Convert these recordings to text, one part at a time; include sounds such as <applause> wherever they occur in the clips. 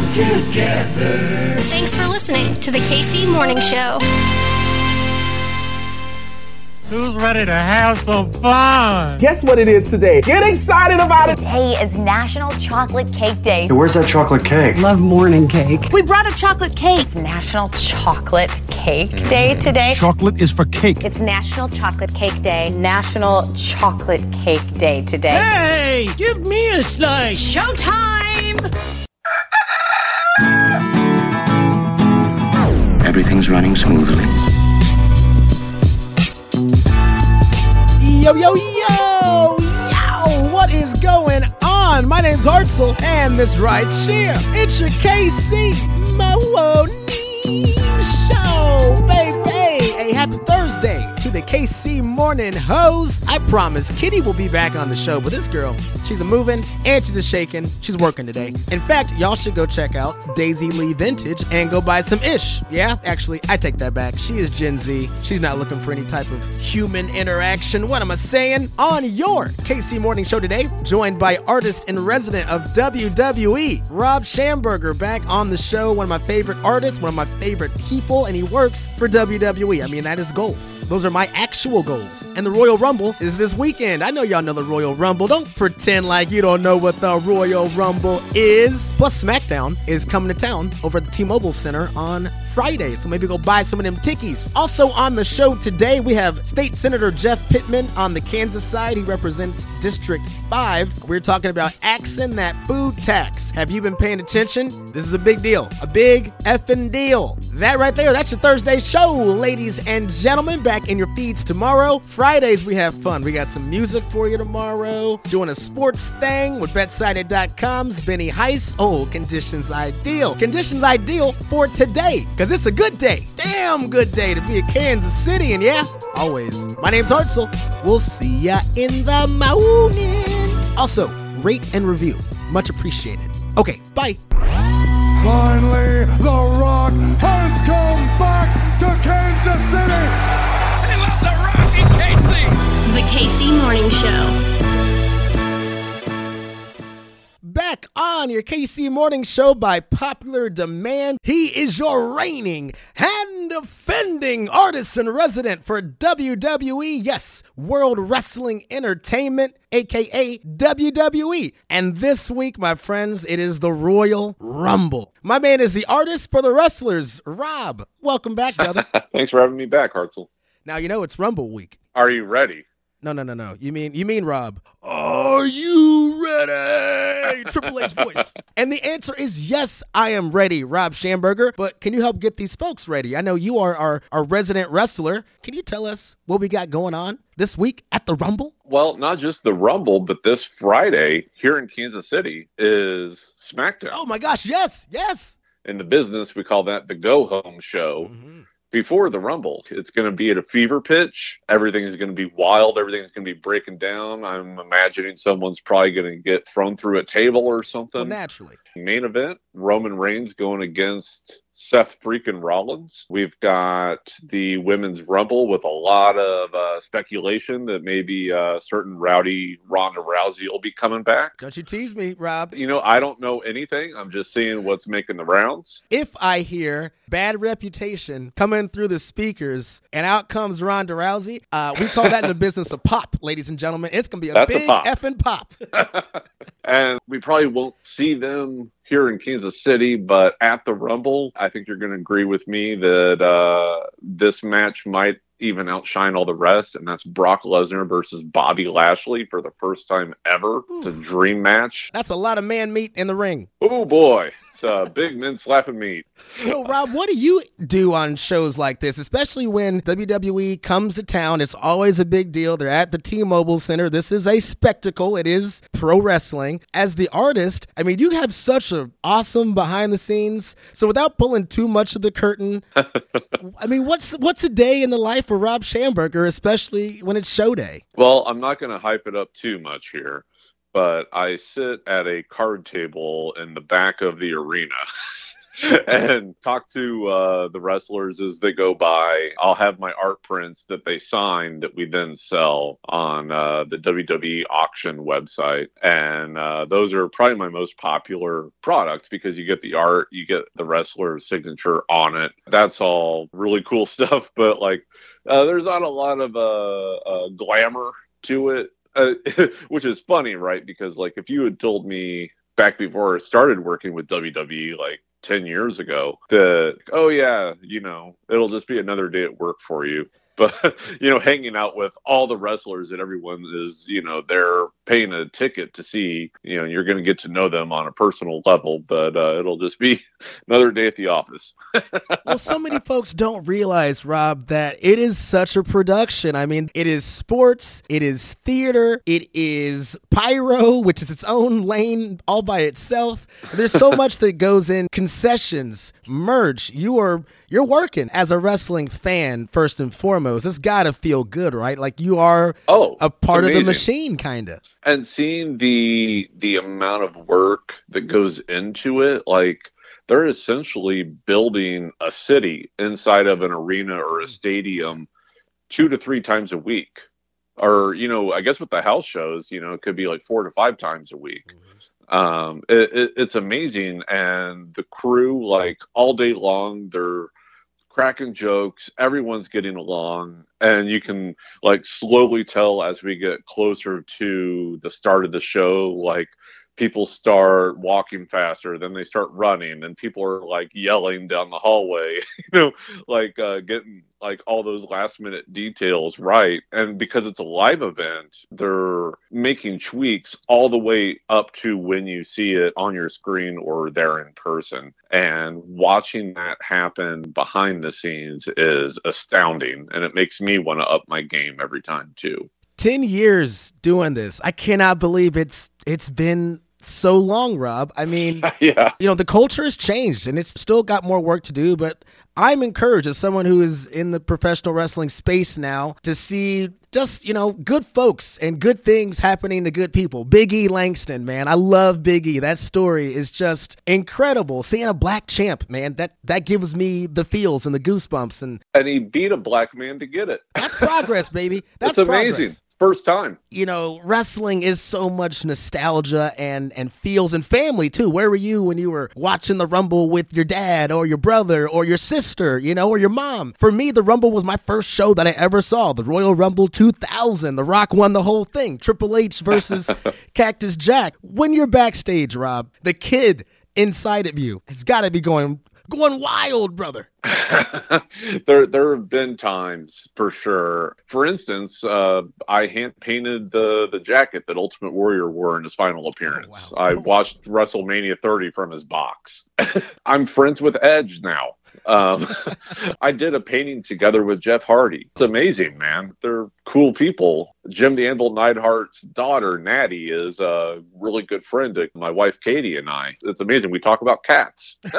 come together. Thanks for listening to the KC Morning Show. Who's ready to have some fun? Guess what it is today? Get excited about it. Today is National Chocolate Cake Day. Hey, where's that chocolate cake? Love morning cake. We brought a chocolate cake. It's National Chocolate Cake Day mm. today. Chocolate is for cake. It's National Chocolate Cake Day. National Chocolate Cake Day today. Hey, give me a slice. Showtime! Everything's running smoothly. Yo, yo, yo, yo, what is going on? My name's Hartzell, and this right here, it's your KC Morning Show, baby. Hey, happy Thursday the KC Morning Hose. I promise Kitty will be back on the show, but this girl, she's a moving and she's a shaking. She's working today. In fact, y'all should go check out Daisy Lee Vintage and go buy some ish. Yeah, actually, I take that back. She is Gen Z. She's not looking for any type of human interaction. What am I saying? On your KC Morning Show today, joined by artist and resident of WWE, Rob Schamberger, back on the show. One of my favorite artists, one of my favorite people, and he works for WWE. I mean, that is goals. Those are my actual goals. And the Royal Rumble is this weekend. I know y'all know the Royal Rumble. Don't pretend like you don't know what the Royal Rumble is. Plus, SmackDown is coming to town over at the T-Mobile Center on Friday, so maybe go buy some of them tickies. Also on the show today, we have State Senator Jeff Pittman on the Kansas side. He represents District 5. We're talking about axing that food tax. Have you been paying attention? This is a big deal. A big effing deal. That right there, that's your Thursday show, ladies and gentlemen. Back in your feeds tomorrow. Fridays, we have fun. We got some music for you tomorrow. Doing a sports thing with BetSided.com's Benny Heiss. Oh, conditions ideal. Conditions ideal for today, because it's a good day. Damn good day to be in Kansas City, and yeah, always. My name's Hartzell. We'll see ya in the morning. Also, rate and review. Much appreciated. Okay, bye. Finally, The Rock has come back to Kansas City. They love the Rocky KC. The KC Morning Show. Back on your KC Morning Show by popular demand, he is your reigning and defending artist and resident for WWE, yes, World Wrestling Entertainment, aka WWE. And this week, my friends, it is the Royal Rumble. My man is the artist for the wrestlers, Rob. Welcome back, <laughs> brother. Thanks for having me back, Hartzell. now you know it's Rumble week. Are you ready? No, no, no, no. You mean you mean Rob? Are you? Triple H voice. And the answer is yes, I am ready, Rob Schamberger. But can you help get these folks ready? I know you are our, our resident wrestler. Can you tell us what we got going on this week at the Rumble? Well, not just the Rumble, but this Friday here in Kansas City is SmackDown. Oh my gosh, yes, yes. In the business, we call that the go home show. Mm-hmm. Before the Rumble, it's going to be at a fever pitch. Everything is going to be wild. Everything's going to be breaking down. I'm imagining someone's probably going to get thrown through a table or something. Well, naturally. Main event Roman Reigns going against Seth freaking Rollins. We've got the women's rumble with a lot of uh, speculation that maybe uh, certain rowdy Ronda Rousey will be coming back. Don't you tease me, Rob. You know, I don't know anything. I'm just seeing what's making the rounds. If I hear bad reputation coming through the speakers and out comes Ronda Rousey, uh, we call that in the <laughs> business a pop, ladies and gentlemen. It's going to be a That's a big pop. effing pop. <laughs> and we probably won't see them here in Kansas City, but at the Rumble, I think you're going to agree with me that uh, this match might even outshine all the rest, and that's Brock Lesnar versus Bobby Lashley for the first time ever. It's a dream match. That's a lot of man meat in the ring. Oh boy, it's a big men slapping meat. So, Rob, what do you do on shows like this, especially when WWE comes to town? It's always a big deal. They're at the T Mobile Center. This is a spectacle, it is pro wrestling. As the artist, I mean, you have such an awesome behind the scenes. So, without pulling too much of the curtain, <laughs> I mean, what's what's a day in the life for Rob Schamberger, especially when it's show day? Well, I'm not going to hype it up too much here, but I sit at a card table in the back of the arena. <laughs> <laughs> and talk to uh, the wrestlers as they go by. I'll have my art prints that they signed that we then sell on uh, the WWE auction website. And uh, those are probably my most popular products because you get the art, you get the wrestler's signature on it. That's all really cool <laughs> stuff. But like, uh, there's not a lot of uh, uh, glamour to it. <laughs> Which is funny, right? Because like if you had told me back before I started working with WWE, like 10 years ago, that, oh, yeah, you know, it'll just be another day at work for you. But, <laughs> you know, hanging out with all the wrestlers that everyone is, you know, they're paying a ticket to see, you know, you're going to get to know them on a personal level, but uh, it'll just be <laughs> another day at the office. <laughs> well, so many folks don't realize, Rob, that it is such a production. I mean, it is sports, it is theater, it is pyro, which is its own lane all by itself. There's so much that goes in concessions, merch. You are you're working as a wrestling fan first and foremost. It's got to feel good, right? Like you are oh, a part of the machine, kind of. And seeing the the amount of work that goes into it, like they're essentially building a city inside of an arena or a stadium two to three times a week or you know i guess with the house shows you know it could be like four to five times a week um it, it, it's amazing and the crew like all day long they're cracking jokes everyone's getting along and you can like slowly tell as we get closer to the start of the show like people start walking faster then they start running and people are like yelling down the hallway <laughs> you know like uh, getting like all those last minute details right. And because it's a live event they're making tweaks all the way up to when you see it on your screen or there in person. And watching that happen behind the scenes is astounding and it makes me want to up my game every time too. 10 years doing this. I cannot believe it's it's been so long, Rob. I mean, <laughs> yeah. you know, the culture has changed and it's still got more work to do, but I'm encouraged as someone who is in the professional wrestling space now to see just, you know, good folks and good things happening to good people. Big E Langston, man. I love Big E. That story is just incredible. Seeing a black champ, man, that that gives me the feels and the goosebumps and And he beat a black man to get it. That's progress, baby. <laughs> That's amazing. Progress first time. You know, wrestling is so much nostalgia and and feels and family too. Where were you when you were watching the Rumble with your dad or your brother or your sister, you know, or your mom? For me, the Rumble was my first show that I ever saw. The Royal Rumble 2000. The Rock won the whole thing. Triple H versus <laughs> Cactus Jack. When you're backstage, Rob, the kid inside of you has got to be going going wild, brother. <laughs> there, there have been times for sure. For instance, uh, I hand painted the the jacket that Ultimate Warrior wore in his final appearance. Oh, wow. I watched WrestleMania 30 from his box. <laughs> I'm friends with Edge now. Um, <laughs> I did a painting together with Jeff Hardy. It's amazing, man. They're cool people. Jim the Anvil Neidhart's daughter, Natty, is a really good friend to my wife, Katie, and I. It's amazing. We talk about cats. <laughs>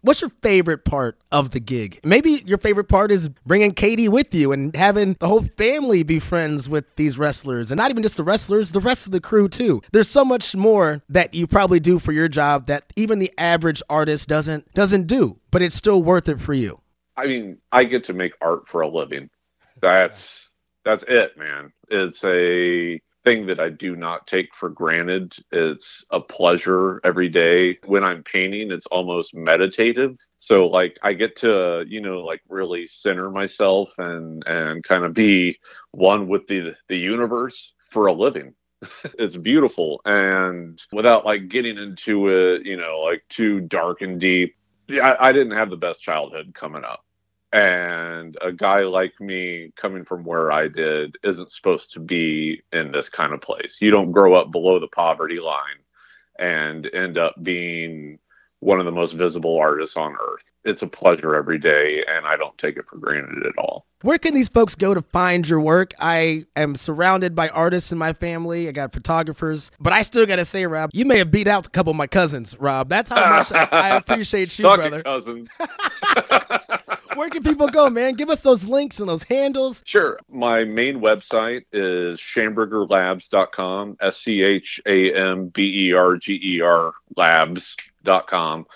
What's your favorite part of the gig? Maybe your favorite part is bringing Katie with you and having the whole family be friends with these wrestlers, and not even just the wrestlers, the rest of the crew too. There's so much more that you probably do for your job that even the average artist doesn't doesn't do, but it's still worth it for you. I mean, I get to make art for a living. That's that's it, man. It's a thing that I do not take for granted. It's a pleasure every day. When I'm painting, it's almost meditative. So like I get to, you know, like really center myself and and kind of be one with the the universe for a living. <laughs> it's beautiful and without like getting into it, you know, like too dark and deep. I, I didn't have the best childhood coming up and a guy like me coming from where I did isn't supposed to be in this kind of place. You don't grow up below the poverty line and end up being one of the most visible artists on earth. It's a pleasure every day, and I don't take it for granted at all. Where can these folks go to find your work? I am surrounded by artists in my family. I got photographers, but I still got to say, Rob, you may have beat out a couple of my cousins, Rob. That's how much I, I <laughs> appreciate you, brother. cousins. <laughs> Where can people go, man? Give us those links and those handles. Sure. My main website is schambergerlabs.com, S C H A M B E R G E R labs prince.com.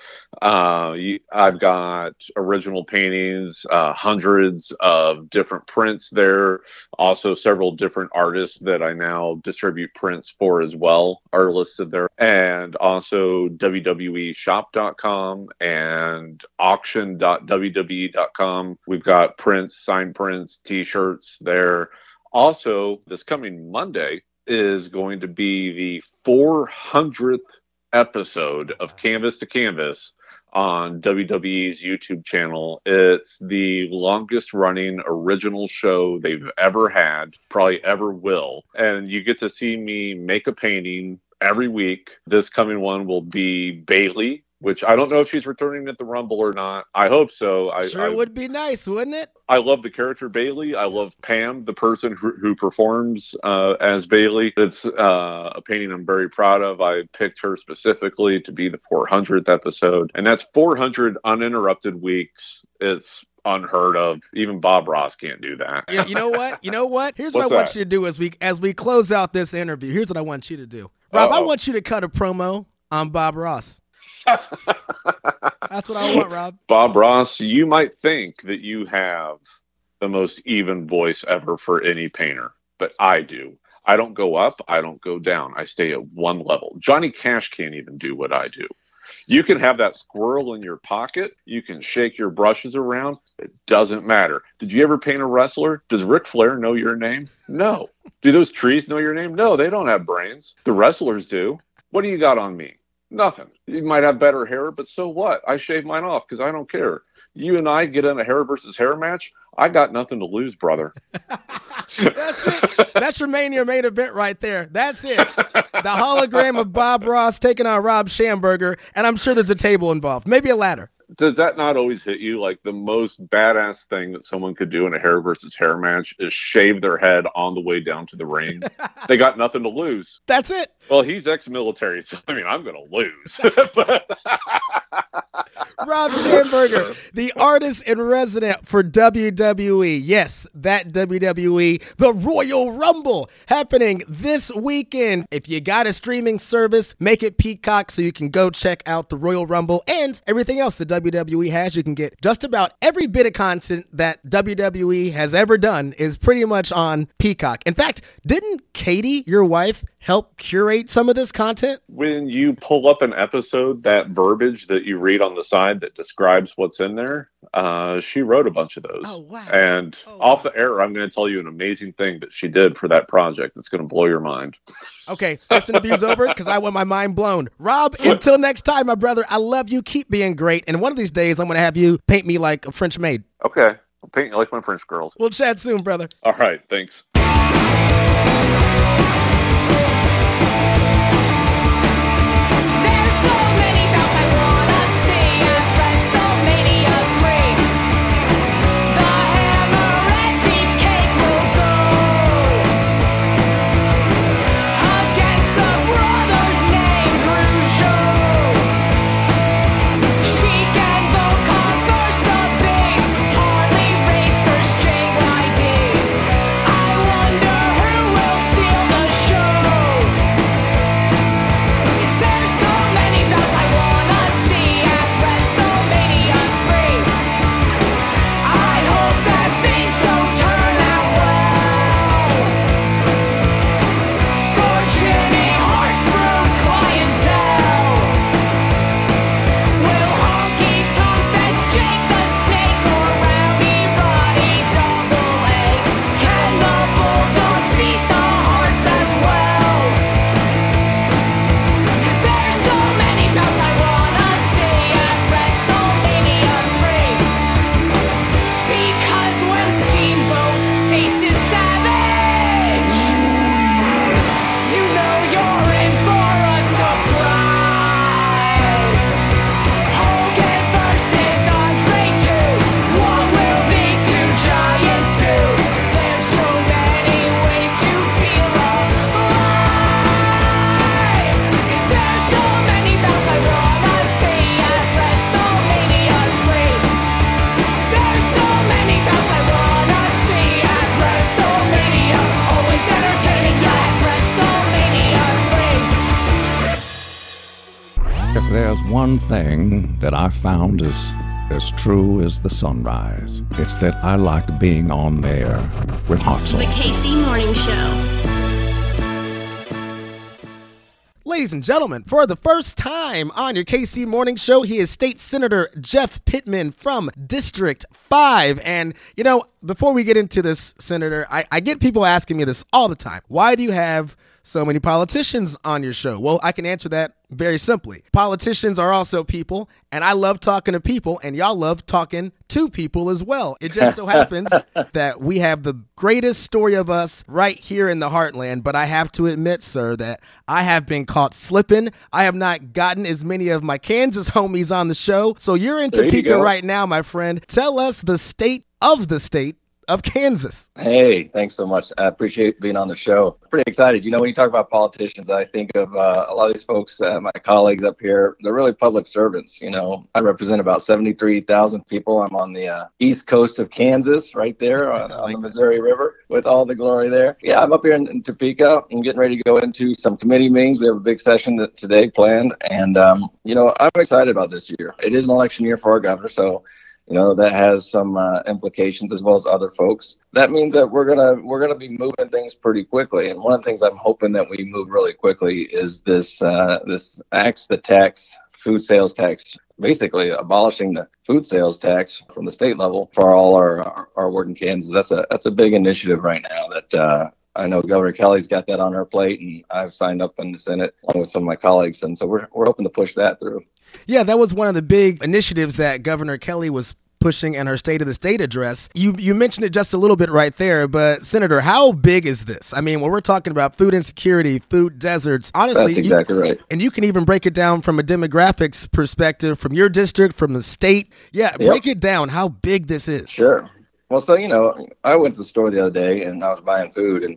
Uh, you, I've got original paintings, uh, hundreds of different prints there. Also, several different artists that I now distribute prints for as well are listed there. And also WWEshop.com and auction.wwe.com. We've got prints, signed prints, t shirts there. Also, this coming Monday is going to be the 400th episode of Canvas to Canvas on WWE's YouTube channel. It's the longest running original show they've ever had, probably ever will. And you get to see me make a painting every week. This coming one will be Bayley. Which I don't know if she's returning at the Rumble or not. I hope so. I, Sure I, would be nice, wouldn't it? I love the character Bayley. I love Pam, the person who, who performs uh, as Bayley. It's uh, a painting I'm very proud of. I picked her specifically to be the 400th episode, and that's 400 uninterrupted weeks. It's unheard of. Even Bob Ross can't do that. You, you know <laughs> what? You know what? Here's what What's I want that? you to do as we as we close out this interview. Here's what I want you to do. Rob, I Uh-oh. want you to cut a promo on Bob Ross. That's what I want, Rob. Bob Ross, you might think that you have the most even voice ever for any painter, but I do. I don't go up, I don't go down. I stay at one level. Johnny Cash can't even do what I do. You can have that squirrel in your pocket. You can shake your brushes around. It doesn't matter. Did you ever paint a wrestler? Does Ric Flair know your name? No. Do those trees know your name? No, they don't have brains. The wrestlers do. What do you got on me? Nothing. You might have better hair, but so what? I shave mine off because I don't care. You and I get in a hair versus hair match. I got nothing to lose, brother. <laughs> That's it. That's your main your main event right there. That's it. The hologram of Bob Ross taking on Rob Schamberger, and I'm sure there's a table involved, maybe a ladder. Does that not always hit you? Like the most badass thing that someone could do in a hair versus hair match is shave their head on the way down to the ring. <laughs> they got nothing to lose. That's it. Well, he's ex-military, so I mean, I'm going to lose. <laughs> but <laughs> Rob Schamberger, the artist in resident for WWE. Yes, that WWE, the Royal Rumble, happening this weekend. If you got a streaming service, make it Peacock so you can go check out the Royal Rumble and everything else the WWE has. You can get just about every bit of content that WWE has ever done is pretty much on Peacock. In fact, didn't Katie, your wife, help curate some of this content? when you pull up an episode, that verbiage that you read on the side that describes what's in there, uh, she wrote a bunch of those. Oh, wow. And Oh, off the air, I'm going to tell you an amazing thing that she did for that project that's going to blow your mind. Okay, this interview's over because I want my mind blown. Rob, until next time, my brother, I love you. Keep being great. And one of these days, I'm going to have you paint me like a French maid. Okay. I'll paint you like my French girls. We'll chat soon, brother. All right. Thanks. Found is as true as the sunrise, it's that I like being on there with Hartzell. The KC Morning Show. Ladies and gentlemen, for the first time on your KC Morning Show, he is State Senator Jeff Pittman from District 5. And, you know, before we get into this, Senator, I, I get people asking me this all the time. Why do you have so many politicians on your show? Well, I can answer that very simply. Politicians are also people, and I love talking to people, and y'all love talking to people as well. It just so happens <laughs> that we have the greatest story of us right here in the heartland, but I have to admit, sir, that I have been caught slipping. I have not gotten as many of my Kansas homies on the show. So you're in There Topeka go. right now, my friend. Tell us the state of the state of Kansas. Hey, thanks so much. I appreciate being on the show. Pretty excited. You know, when you talk about politicians, I think of uh, a lot of these folks, uh, my colleagues up here, they're really public servants. You know, I represent about 73,000 people. I'm on the uh, east coast of Kansas, right there <laughs> on, on the Missouri River with all the glory there. Yeah, I'm up here in, in Topeka. I'm getting ready to go into some committee meetings. We have a big session that today planned. And, um, you know, I'm excited about this year. It is an election year for our governor. So, you know that has some uh, implications as well as other folks. That means that we're gonna we're gonna be moving things pretty quickly. And one of the things i'm hoping that we move really quickly is this uh, this axe the tax food sales tax basically abolishing the food sales tax from the state level for all our our, our working kansas. That's a that's a big initiative right now that uh, I know Governor Kelly's got that on her plate, and I've signed up in the Senate along with some of my colleagues, and so we're we're hoping to push that through. Yeah, that was one of the big initiatives that Governor Kelly was pushing in her State of the State address. You you mentioned it just a little bit right there, but Senator, how big is this? I mean, when we're talking about food insecurity, food deserts, honestly, That's you- exactly right. And you can even break it down from a demographics perspective, from your district, from the state. Yeah, Yep. break it down how big this is. Sure. Well, so you know, I went to the store the other day and I was buying food, and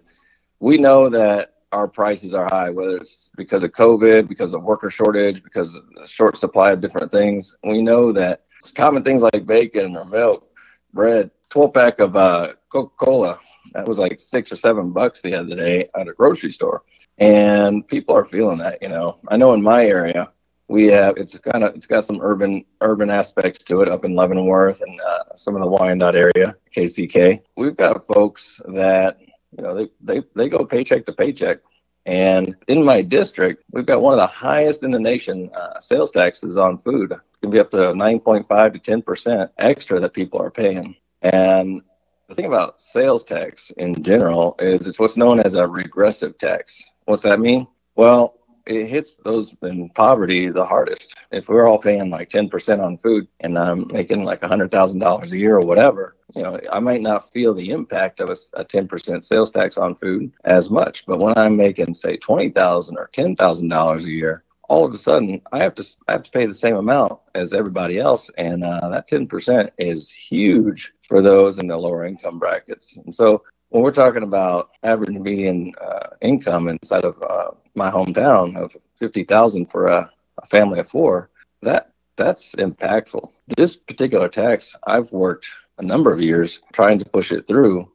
we know that our prices are high, whether it's because of COVID, because of worker shortage, because of the short supply of different things. We know that it's common things like bacon or milk, bread, 12 pack of uh, Coca Cola. That was like six or seven bucks the other day at a grocery store, and people are feeling that. You know, I know in my area, we have it's kind of it's got some urban urban aspects to it up in Leavenworth and uh, some of the Wyandotte area, KCK. We've got folks that you know they they they go paycheck to paycheck. And in my district, we've got one of the highest in the nation uh, sales taxes on food. It can be up to 9.5 to 10 percent extra that people are paying. And the thing about sales tax in general is it's what's known as a regressive tax. What's that mean? Well, it hits those in poverty the hardest. If we're all paying like 10% on food and I'm making like $100,000 a year or whatever, you know, I might not feel the impact of a 10% sales tax on food as much. But when I'm making, say, 20,000 or $10,000 a year, all of a sudden I have to I have to pay the same amount as everybody else, and uh, that ten percent is huge for those in the lower income brackets. And so when we're talking about average median uh, income inside of uh, my hometown of fifty thousand for a, a family of four, that that's impactful. This particular tax, I've worked a number of years trying to push it through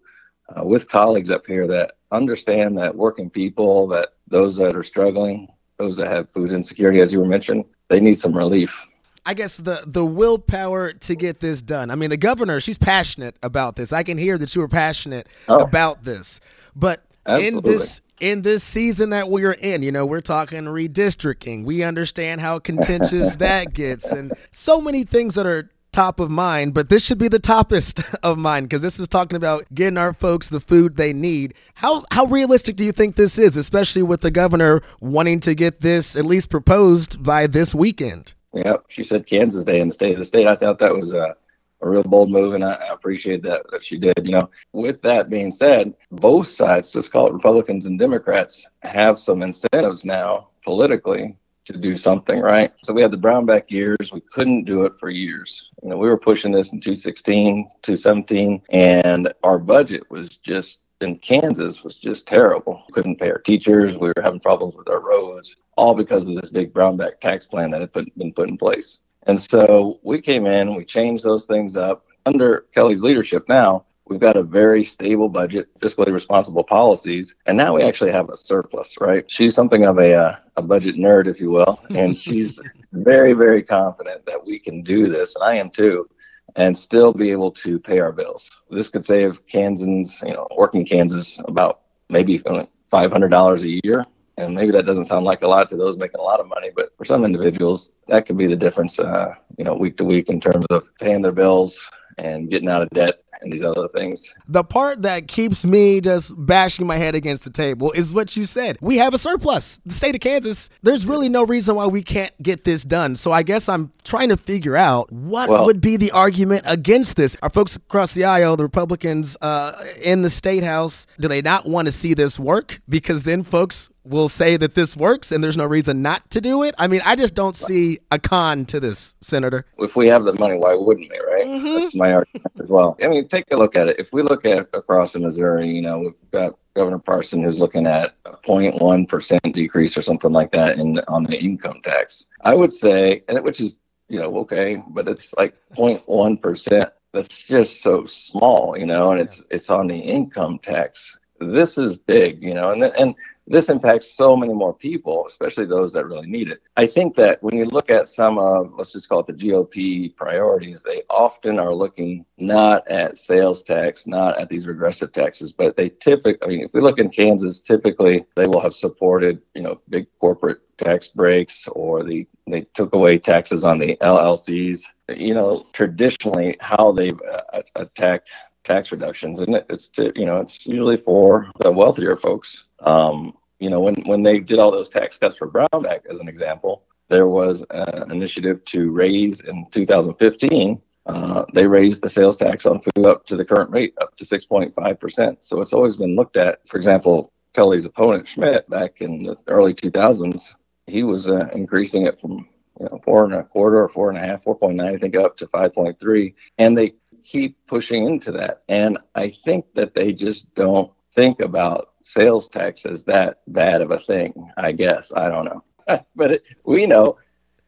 uh, with colleagues up here that understand that working people, that those that are struggling, those that have food insecurity, as you were mentioned, they need some relief. I guess the the willpower to get this done. I mean, the governor, she's passionate about this. I can hear that you were passionate Oh. about this. But in this in this season that we're in, you know, we're talking redistricting. We understand how contentious <laughs> that gets and so many things that are top of mind, but this should be the toppest <laughs> of mind because this is talking about getting our folks the food they need. How how realistic do you think this is, especially with the governor wanting to get this at least proposed by this weekend? Yep, she said Kansas Day in the state of the state. I thought that was a, a real bold move, and I, I appreciate that that she did. You know, with that being said, both sides, just call it Republicans and Democrats, have some incentives now politically to do something, right? So we had the Brownback years. We couldn't do it for years. You know, we were pushing this in 2016, 2017, and our budget was just in Kansas was just terrible. Couldn't pay our teachers. We were having problems with our roads, all because of this big brownback tax plan that had put, been put in place. And so we came in, we changed those things up. Under Kelly's leadership now, we've got a very stable budget, fiscally responsible policies, and now we actually have a surplus, right? She's something of a, uh, a budget nerd, if you will, and <laughs> she's very, very confident that we can do this, and I am too, and still be able to pay our bills. This could save Kansans, you know, working Kansas about maybe hundred dollars a year. And maybe that doesn't sound like a lot to those making a lot of money, but for some individuals, that could be the difference, uh, you know, week to week in terms of paying their bills and getting out of debt and these other things. The part that keeps me just bashing my head against the table is what you said. We have a surplus. The state of Kansas, there's really no reason why we can't get this done. So I guess I'm trying to figure out what well, would be the argument against this. Are folks across the aisle, the Republicans uh, in the state house, do they not want to see this work? Because then folks will say that this works and there's no reason not to do it. I mean, I just don't see a con to this, Senator. If we have the money, why wouldn't we, right? Mm-hmm. That's my argument as well. I mean, take a look at it. If we look at across in Missouri, you know, we've got Governor Parson who's looking at a 0.1% decrease or something like that in on the income tax. I would say, and which is, you know, okay, but it's like 0.1%. That's just so small, you know, and it's it's on the income tax. This is big, you know, and and this impacts so many more people, especially those that really need it. I think that when you look at some of, let's just call it the GOP priorities, they often are looking not at sales tax, not at these regressive taxes, but they typically, I mean, if we look in Kansas, typically they will have supported, you know, big corporate tax breaks or the they took away taxes on the LLCs. You know, traditionally how they've uh, attacked tax reductions, and it's to, you know it's usually for the wealthier folks. Um, you know, when, when they did all those tax cuts for Brownback, as an example, there was an initiative to raise in 2015. Uh, they raised the sales tax on food up to the current rate, up to 6.5%. So it's always been looked at. For example, Kelly's opponent, Schmidt, back in the early 2000s, he was uh, increasing it from you know, four and a quarter or four and a half, 4.9, I think, up to 5.3. And they keep pushing into that. And I think that they just don't think about sales tax as that bad of a thing. I guess I don't know, <laughs> but it, we know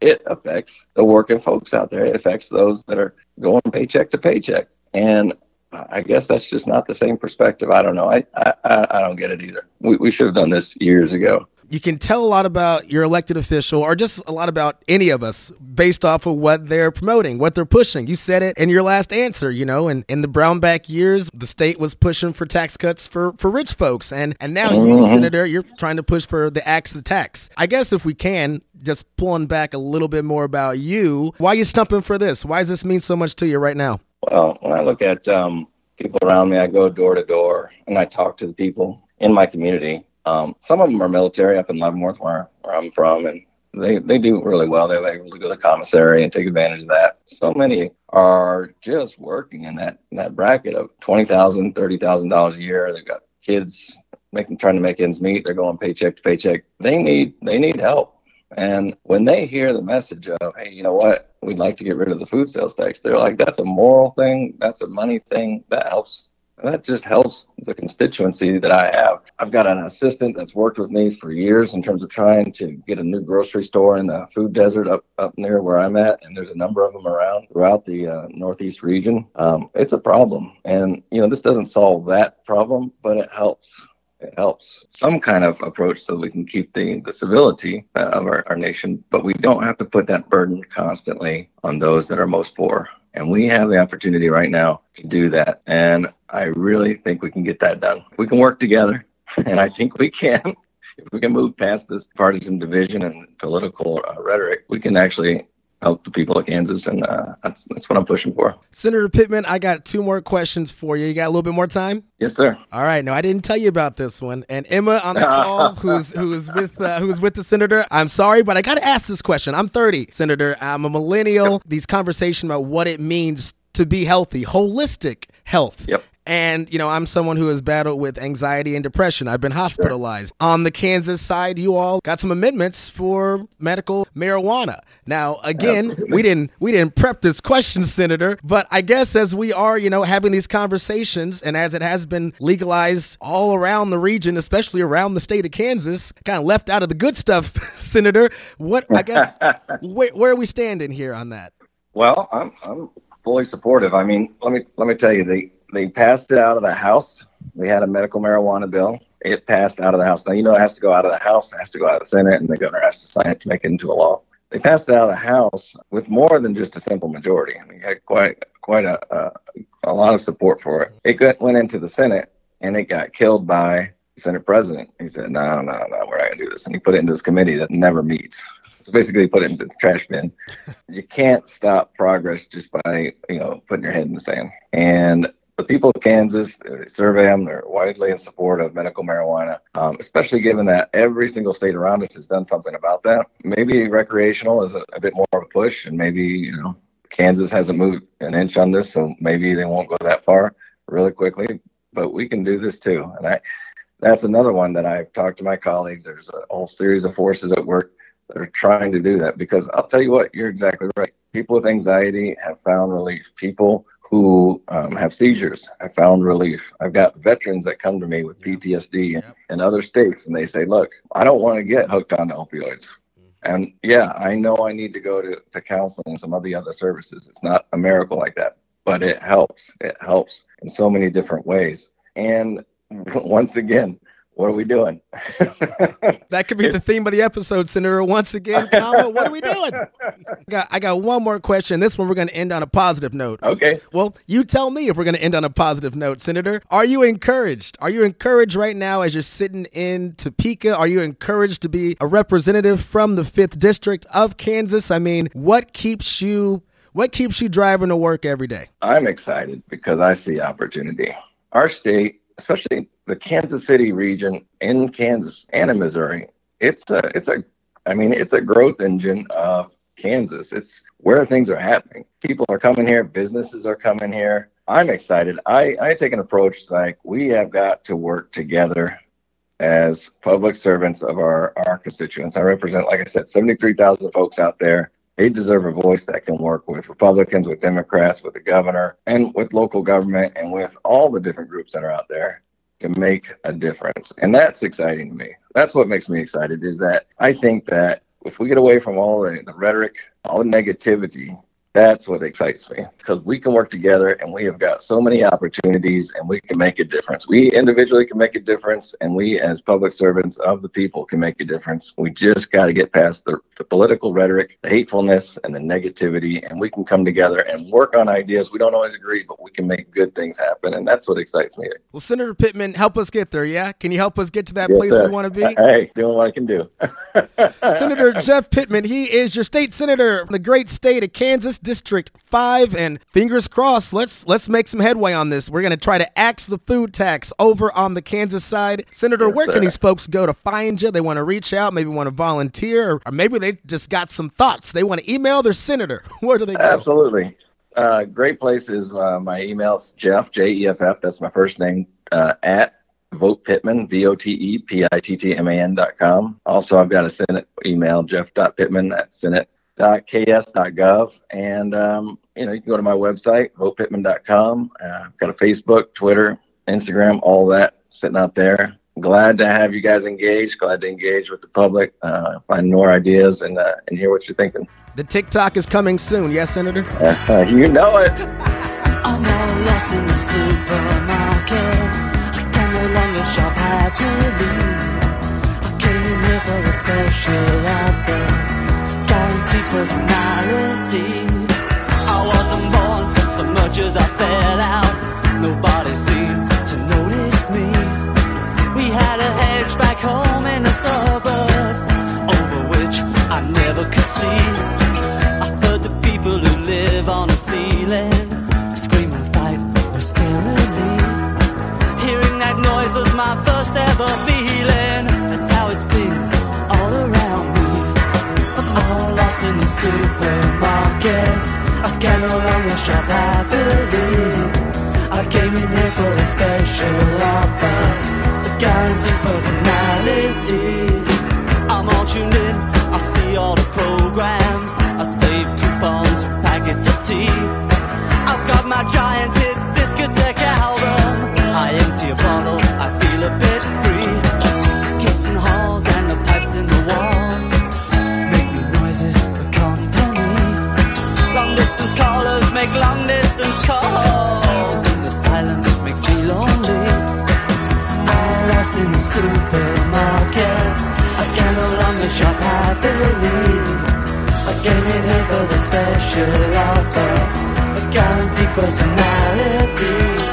it affects the working folks out there. It affects those that are going paycheck to paycheck, and I guess that's just not the same perspective. I don't know. I I, I don't get it either. We we should have done this years ago you can tell a lot about your elected official or just a lot about any of us based off of what they're promoting, what they're pushing. You said it in your last answer, you know, and in the Brownback years, the state was pushing for tax cuts for, for rich folks. And, and now mm-hmm. you, Senator, you're trying to push for the axe the tax. I guess if we can, just pulling back a little bit more about you, why are you stumping for this? Why does this mean so much to you right now? Well, when I look at um, people around me, I go door to door and I talk to the people in my community um, some of them are military up in Leavenworth, where, where I'm from, and they, they do really well. They're able to go to the commissary and take advantage of that. So many are just working in that in that bracket of twenty thousand, thirty thousand dollars a year. They've got kids making trying to make ends meet. They're going paycheck to paycheck. They need they need help. And when they hear the message of, hey, you know what, we'd like to get rid of the food sales tax, they're like, that's a moral thing, that's a money thing, that helps that just helps the constituency that I have. I've got an assistant that's worked with me for years in terms of trying to get a new grocery store in the food desert up, up near where I'm at. And there's a number of them around throughout the uh, Northeast region. Um, it's a problem. And, you know, this doesn't solve that problem, but it helps. It helps some kind of approach so we can keep the, the civility uh, of our, our nation, but we don't have to put that burden constantly on those that are most poor. And we have the opportunity right now to do that. And I really think we can get that done. We can work together, <laughs> and I think we can. If we can move past this partisan division and political uh, rhetoric, we can actually help the people of Kansas, and uh, that's that's what I'm pushing for. Senator Pittman, I got two more questions for you. You got a little bit more time? Yes, sir. All right. Now I didn't tell you about this one. And Emma on the <laughs> call, who's who's with uh, who's with the senator. I'm sorry, but I got to ask this question. I'm 30, Senator. I'm a millennial. Yep. These conversations about what it means to be healthy, holistic health. Yep. And, you know, I'm someone who has battled with anxiety and depression. I've been hospitalized. Sure. On the Kansas side, you all got some amendments for medical marijuana. Now, again, Absolutely. we didn't we didn't prep this question, Senator, but I guess as we are, you know, having these conversations and as it has been legalized all around the region, especially around the state of Kansas, kind of left out of the good stuff, <laughs> Senator, what I guess <laughs> where, where are we standing here on that? Well, I'm I'm fully supportive. I mean, let me let me tell you, the they passed it out of the House. We had a medical marijuana bill. It passed out of the House. Now you know it has to go out of the House, it has to go out of the Senate, and the governor has to sign it to make it into a law. they passed it out of the House with more than just a simple majority. I mean, had quite quite a, a a lot of support for it. It got, went into the Senate and it got killed by the Senate President. He said, "No, no, no, we're not going to do this," and he put it into this committee that never meets. So basically, he put it into the trash bin. <laughs> you can't stop progress just by you know putting your head in the sand. And the people of Kansas survey them; they're widely in support of medical marijuana, um, especially given that every single state around us has done something about that. Maybe recreational is a, a bit more of a push, and maybe you know Kansas hasn't moved an inch on this, so maybe they won't go that far really quickly. But we can do this too, and I. That's another one that I've talked to my colleagues. There's a whole series of forces at work that are trying to do that because I'll tell you what, you're exactly right. People with anxiety have found relief. People who um, have seizures I found relief. I've got veterans that come to me with PTSD in, in other states and they say, look, I don't want to get hooked on opioids. And yeah, I know I need to go to, to counseling and some of the other services. It's not a miracle like that, but it helps. It helps in so many different ways. And <laughs> once again, what are we doing? <laughs> that could be the theme of the episode, Senator. Once again, comma, what are we doing? <laughs> I got, I got one more question. This one we're going to end on a positive note. Okay. Well, you tell me if we're going to end on a positive note, Senator. Are you encouraged? Are you encouraged right now as you're sitting in Topeka? Are you encouraged to be a representative from the 5th District of Kansas? I mean, what keeps you what keeps you driving to work every day? I'm excited because I see opportunity. Our state, especially the Kansas City region in Kansas and in Missouri, it's a it's a I mean it's a growth engine of Kansas. It's where things are happening. People are coming here, businesses are coming here. I'm excited. I, I take an approach like we have got to work together as public servants of our, our constituents. I represent, like I said, 73,000 folks out there. They deserve a voice that can work with Republicans, with Democrats, with the governor, and with local government, and with all the different groups that are out there can make a difference. And that's exciting to me. That's what makes me excited is that I think that if we get away from all the, the rhetoric, all the negativity, that's what excites me because we can work together and we have got so many opportunities and we can make a difference. We individually can make a difference and we as public servants of the people can make a difference. We just got to get past the, the, political rhetoric, the hatefulness and the negativity and we can come together and work on ideas. We don't always agree, but we can make good things happen and that's what excites me. Well, Senator Pittman, help us get there, yeah? Can you help us get to that yes, place sir. we want to be? <laughs> Hey, doing what I can do. <laughs> Senator Jeff Pittman, he is your state senator from the great state of Kansas. District 5 and fingers crossed let's let's make some headway on this. We're going to try to axe the food tax over on the Kansas side. Senator, yes, where sir. can these folks go to find you? They want to reach out, maybe want to volunteer or, or maybe they just got some thoughts. They want to email their senator. <laughs> Where do they go? Absolutely. Uh, great place is uh, my email's Jeff J E F F. That's my first name uh, at Vote Pittman, V O T E P I T T M A N dot com. Also, I've got a Senate email, Jeff.Pittman at Senate ks.gov. And, um, you know, you can go to my website, votepittman.com. Uh, I've got a Facebook, Twitter, Instagram, all that sitting out there. Glad to have you guys engaged. Glad to engage with the public, uh, find more ideas, and uh, and hear what you're thinking. The TikTok is coming soon, yes, Senator. Uh, <laughs> you know it. I'm all lost in the supermarket. I can no longer shop happily. I came in here for a special offer guaranteed personality. I wasn't born so much as I fell out. Nobody seemed to notice me. We had a hedge back home I'm all tuned in, I see all the programs. I save coupons packets of tea. I've got my giant lost in the supermarket. I can no longer shop happily. I came in here for the special offer, a guaranteed personality.